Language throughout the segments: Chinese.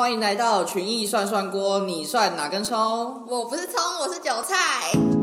欢迎来到群艺涮涮锅，你涮哪根葱？我不是葱，我是韭菜。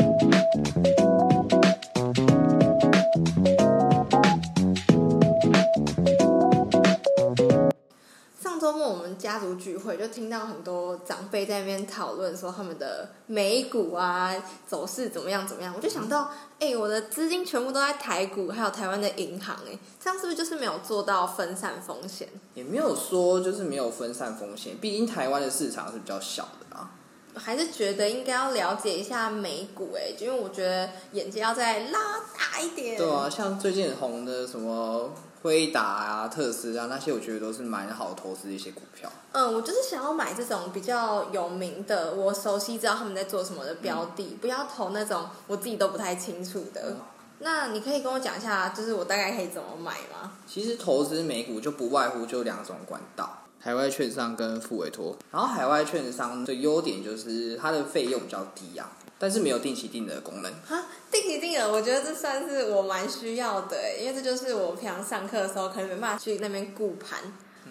末我们家族聚会，就听到很多长辈在那边讨论说他们的美股啊走势怎么样怎么样，我就想到，哎、我的资金全部都在台股，还有台湾的银行，哎，这样是不是就是没有做到分散风险？也没有说就是没有分散风险，毕竟台湾的市场是比较小的啊。还是觉得应该要了解一下美股哎、因为我觉得眼界要再拉大一点。对啊，像最近很红的什么辉达啊、特斯拉那些，我觉得都是蛮好投资的一些股票。嗯，我就是想要买这种比较有名的，我熟悉知道他们在做什么的标的，不要投那种我自己都不太清楚的。那你可以跟我讲一下，就是我大概可以怎么买吗？其实投资美股就不外乎就两种管道。海外券商跟副委托，然后海外券商的优点就是它的费用比较低啊，但是没有定期定额功能。啊，定期定额，我觉得这算是我蛮需要的欸，因为这就是我平常上课的时候可能没办法去那边顾盘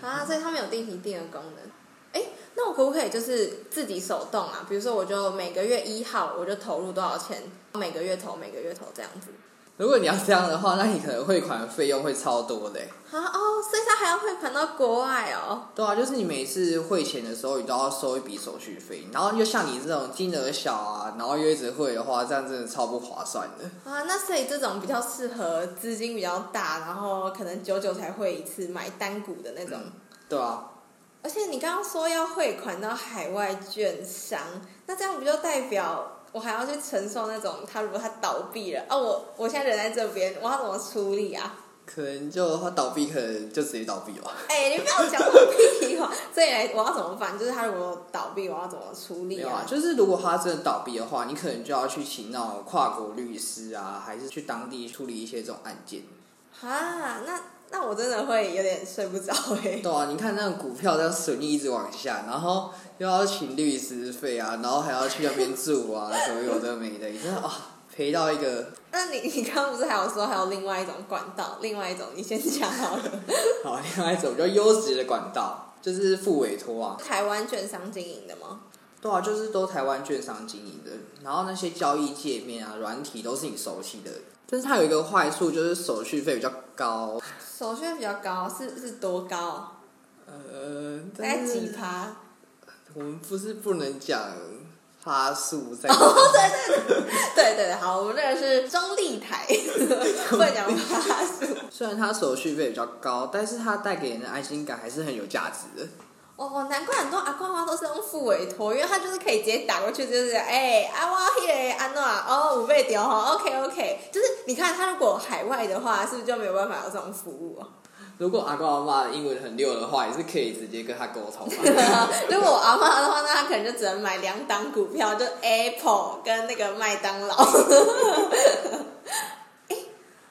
啊，所以他们有定期定额功能。哎，那我可不可以就是自己手动啊？比如说，我就每个月一号我就投入多少钱，每个月投，每个月投这样子。如果你要这样的话，那你可能汇款费用会超多的欸。啊哦，所以他还要汇款到国外哦。对啊，就是你每次汇钱的时候，你都要收一笔手续费，然后又像你这种金额小啊，然后又一直汇的话，这样真的超不划算的。啊，那所以这种比较适合资金比较大，然后可能久久才汇一次买单股的那种。对啊，而且你刚刚说要汇款到海外券商，那这样不就代表我还要去承受那种他如果他倒闭了啊，我我现在人在这边，我要怎么处理啊？可能就他倒闭，可能就直接倒闭吧。哎、你不要讲我屁话，所以来我要怎么办？就是他如果倒闭，我要怎么处理啊？啊，就是如果他真的倒闭的话，你可能就要去请那种跨国律师啊，还是去当地处理一些这种案件。啊，那那我真的会有点睡不着哎、对啊，你看那个股票这样损益一直往下，然后又要请律师费啊，然后还要去那边住啊，什么有的没的，你真的啊赔到一个。那你你刚刚不是还有说还有另外一种管道，另外一种你先讲好了。好，另外一种比较优质的管道就是付委托啊。台湾券商经营的吗？对啊，就是都台湾券商经营的，然后那些交易界面啊、软体都是你熟悉的。但是它有一个坏处，就是手续费比较高。手续费比较高，是是多高？呃，大概几趴？我们不是不能讲趴数在。对对，好，我们这个是中立台，不能讲趴数。虽然它手续费比较高，但是它带给人的安心感还是很有价值的。哦，难怪很多阿公阿妈都是用副委托，因为他就是可以直接打过去，就是哎，啊我迄个安诺哦五倍丢哈，OK OK，就是你看他如果海外的话，是不是就没有办法有这种服务哦？如果阿公阿妈的英文很溜的话，也是可以直接跟他沟通。如果我阿妈的话，那他可能就只能买两档股票，就 Apple 跟那个麦当劳。哎、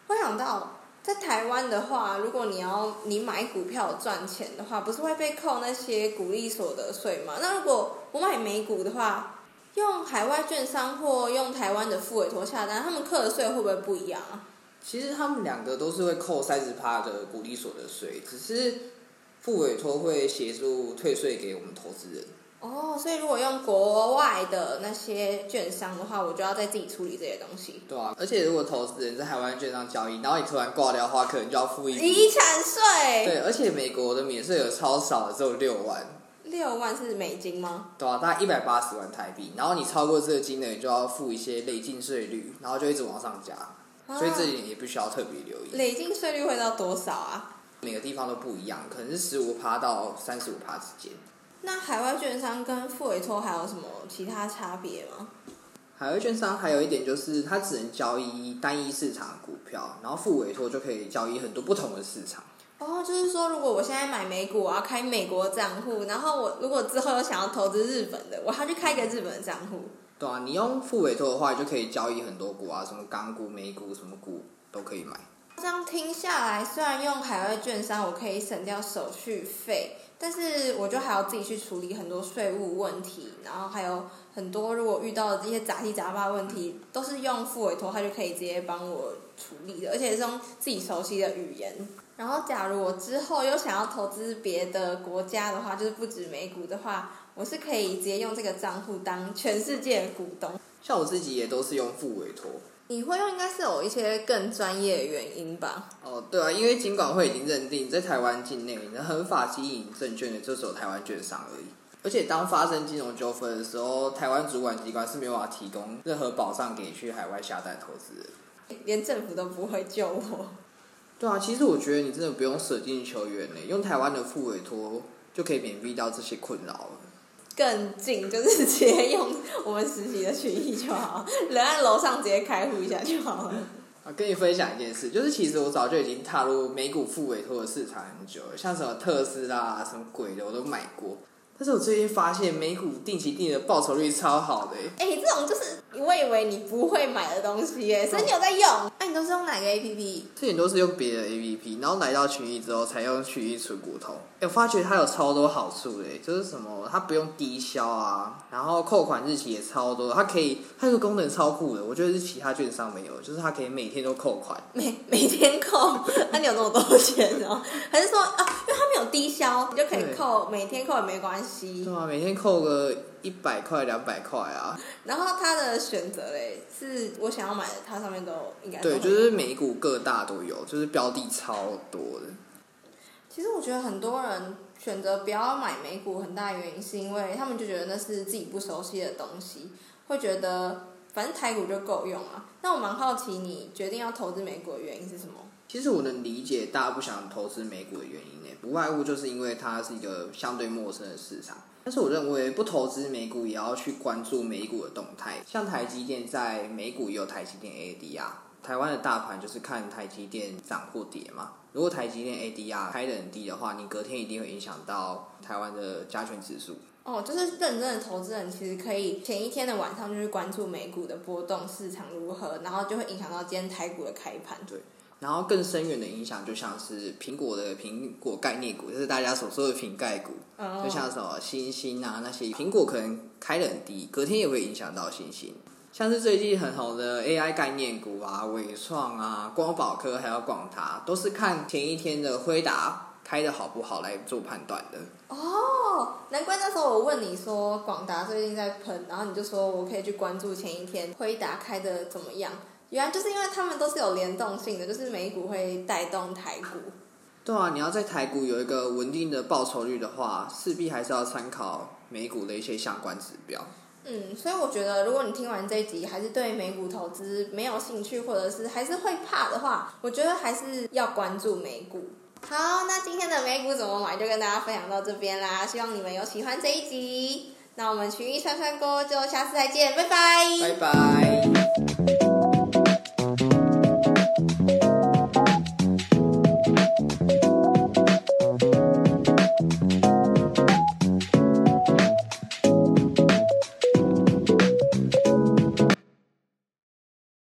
我想到在台湾的话，如果你要你买股票赚钱的话，不是会被扣那些股利所得税吗？那如果我买美股的话，用海外券商或用台湾的副委托下单，他们扣的税会不会不一样啊？其实他们两个都是会扣三十趴的股利所得税，只是副委托会协助退税给我们投资人。哦，所以如果用国外的那些券商的话，我就要再自己处理这些东西。对啊，而且如果投资人在海外券商交易，然后你突然挂掉的话，可能就要付一笔。遗产税对，而且美国的免税额超少的，只有六万，六万是美金吗？对啊，大概一百八十万台币。然后你超过这个金额，你就要付一些累进税率，然后就一直往上加。所以这点也不需要特别留意。累进税率会到多少啊？每个地方都不一样，可能是十五趴到三十五趴之间。那海外券商跟付委托还有什么其他差别吗？海外券商还有一点就是，它只能交易单一市场股票，然后付委托就可以交易很多不同的市场。哦，就是说，如果我现在买美股，我要开美国账户，然后我如果之后又想要投资日本的，我还要去开一个日本的账户。对啊，你用付委托的话，就可以交易很多股啊，什么港股、美股，什么股都可以买。这样听下来，虽然用海外券商我可以省掉手续费，但是我就还要自己去处理很多税务问题，然后还有很多如果遇到的这些杂七杂八问题，都是用副委托，他就可以直接帮我处理的，而且是用自己熟悉的语言。然后，假如我之后又想要投资别的国家的话，就是不止美股的话，我是可以直接用这个账户当全世界股东。像我自己也都是用副委托。你会用应该是有一些更专业的原因吧？哦，对啊，因为金管会已经认定，在台湾境内能合法经营证券的，就只有台湾券商而已。而且，当发生金融纠纷的时候，台湾主管机关是没有办法提供任何保障给去海外下单投资的，连政府都不会救我。对啊，其实我觉得你真的不用舍近求远呢，用台湾的副委托就可以免避掉这些困扰了。更近就是直接用我们实习的群益就好，人在楼上直接开户一下就好了。啊，跟你分享一件事，就是其实我早就已经踏入美股副委托的市场很久了，像什么特斯拉什么鬼的我都买过。但是我最近发现美股定期定的报酬率超好的哎，这种就是我以为你不会买的东西哎，所以你有在用。都是用哪个 A P P？之前都是用别的 A P P，然后来到群益之后才用群益存骨头。哎，我发觉它有超多好处的，就是什么它不用低消啊，然后扣款日期也超多，它可以它有个功能超酷的，我觉得是其他券商没有，就是它可以每天都扣款。每每天扣？那你有那么多钱哦？还是说啊，因为它没有低消，你就可以扣，每天扣也没关系。对啊，每天扣个一百块、两百块啊。然后它的选择嘞，是我想要买的，它上面都应该对，就是美股各大都有，就是标的超多的。其实我觉得很多人选择不要买美股，很大原因是因为他们就觉得那是自己不熟悉的东西，会觉得反正台股就够用了。那我蛮好奇，你决定要投资美股的原因是什么？其实我能理解大家不想投资美股的原因呢，不外乎就是因为它是一个相对陌生的市场。但是我认为不投资美股也要去关注美股的动态，像台积电在美股也有台积电 ADR，台湾的大盘就是看台积电涨或跌嘛。如果台积电 ADR 开的很低的话，你隔天一定会影响到台湾的加权指数。哦，就是认真的投资人其实可以前一天的晚上就去关注美股的波动市场如何，然后就会影响到今天台股的开盘。对。然后更深远的影响，就像是苹果的苹果概念股，就是大家所说的瓶盖股，就像什么星星啊那些，苹果可能开的很低，隔天也会影响到星星。像是最近很红的 AI 概念股啊，伟创啊、光宝科还有广达，都是看前一天的辉达开的好不好来做判断的。哦，难怪那时候我问你说广达最近在喷，然后你就说我可以去关注前一天辉达开的怎么样。原来就是因为他们都是有联动性的，就是美股会带动台股。对啊，你要在台股有一个稳定的报酬率的话，势必还是要参考美股的一些相关指标。嗯，所以我觉得，如果你听完这一集还是对美股投资没有兴趣，或者是还是会怕的话，我觉得还是要关注美股。好，那今天的美股怎么买就跟大家分享到这边啦，希望你们有喜欢这一集。那我们群益串串锅就下次再见，拜拜，拜拜。